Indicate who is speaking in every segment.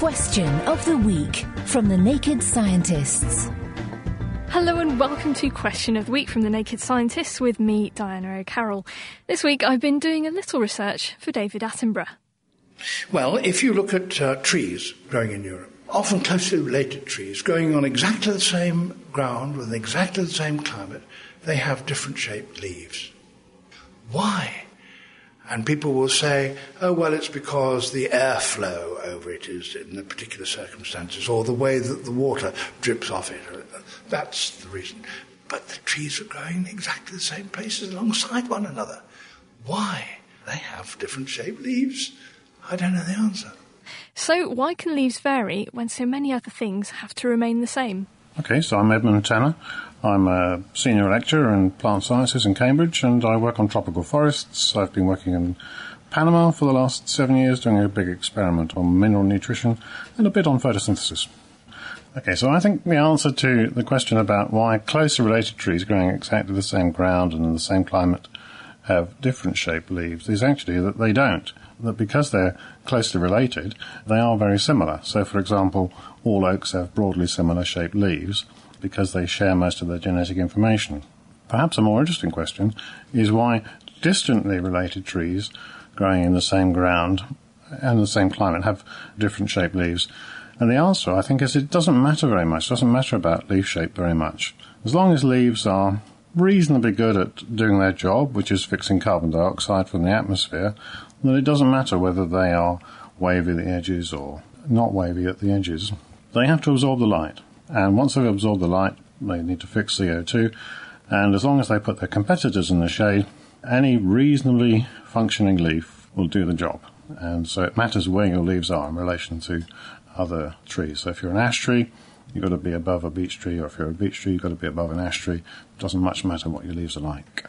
Speaker 1: Question of the Week from the Naked Scientists.
Speaker 2: Hello and welcome to Question of the Week from the Naked Scientists with me, Diana O'Carroll. This week I've been doing a little research for David Attenborough.
Speaker 3: Well, if you look at uh, trees growing in Europe, often closely related trees growing on exactly the same ground with exactly the same climate, they have different shaped leaves. Why? And people will say, oh, well, it's because the airflow over it is in the particular circumstances, or the way that the water drips off it. That's the reason. But the trees are growing in exactly the same places alongside one another. Why? They have different shaped leaves. I don't know the answer.
Speaker 2: So, why can leaves vary when so many other things have to remain the same?
Speaker 4: Okay, so I'm Edmund Tanner. I'm a senior lecturer in plant sciences in Cambridge and I work on tropical forests. I've been working in Panama for the last seven years doing a big experiment on mineral nutrition and a bit on photosynthesis. Okay, so I think the answer to the question about why closely related trees growing exactly the same ground and in the same climate have different shaped leaves is actually that they don't. That because they're closely related, they are very similar. So, for example, all oaks have broadly similar shaped leaves because they share most of their genetic information. Perhaps a more interesting question is why distantly related trees growing in the same ground and the same climate have different shaped leaves. And the answer, I think, is it doesn't matter very much. It doesn't matter about leaf shape very much. As long as leaves are reasonably good at doing their job, which is fixing carbon dioxide from the atmosphere, then it doesn't matter whether they are wavy at the edges or not wavy at the edges. They have to absorb the light. And once they've absorbed the light, they need to fix CO2. And as long as they put their competitors in the shade, any reasonably functioning leaf will do the job. And so it matters where your leaves are in relation to other trees. So if you're an ash tree, you've got to be above a beech tree, or if you're a beech tree, you've got to be above an ash tree. It doesn't much matter what your leaves are like.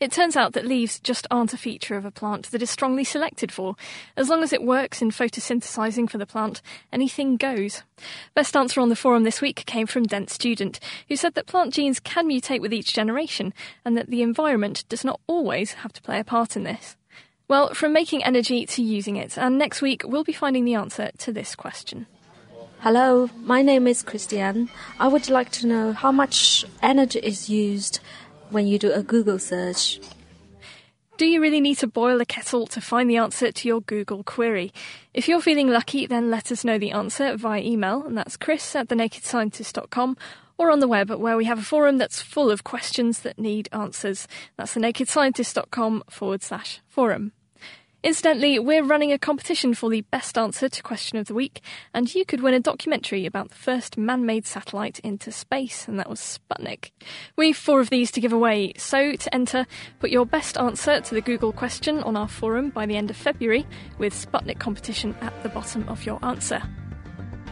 Speaker 2: It turns out that leaves just aren't a feature of a plant that is strongly selected for. As long as it works in photosynthesizing for the plant, anything goes. Best answer on the forum this week came from Dent Student, who said that plant genes can mutate with each generation and that the environment does not always have to play a part in this. Well, from making energy to using it, and next week we'll be finding the answer to this question.
Speaker 5: Hello, my name is Christiane. I would like to know how much energy is used when you do a Google search.
Speaker 2: Do you really need to boil a kettle to find the answer to your Google query? If you're feeling lucky, then let us know the answer via email, and that's chris at thenakedscientist.com, or on the web where we have a forum that's full of questions that need answers. That's thenakedscientist.com forward slash forum. Incidentally, we're running a competition for the best answer to question of the week, and you could win a documentary about the first man made satellite into space, and that was Sputnik. We've four of these to give away, so to enter, put your best answer to the Google question on our forum by the end of February, with Sputnik competition at the bottom of your answer.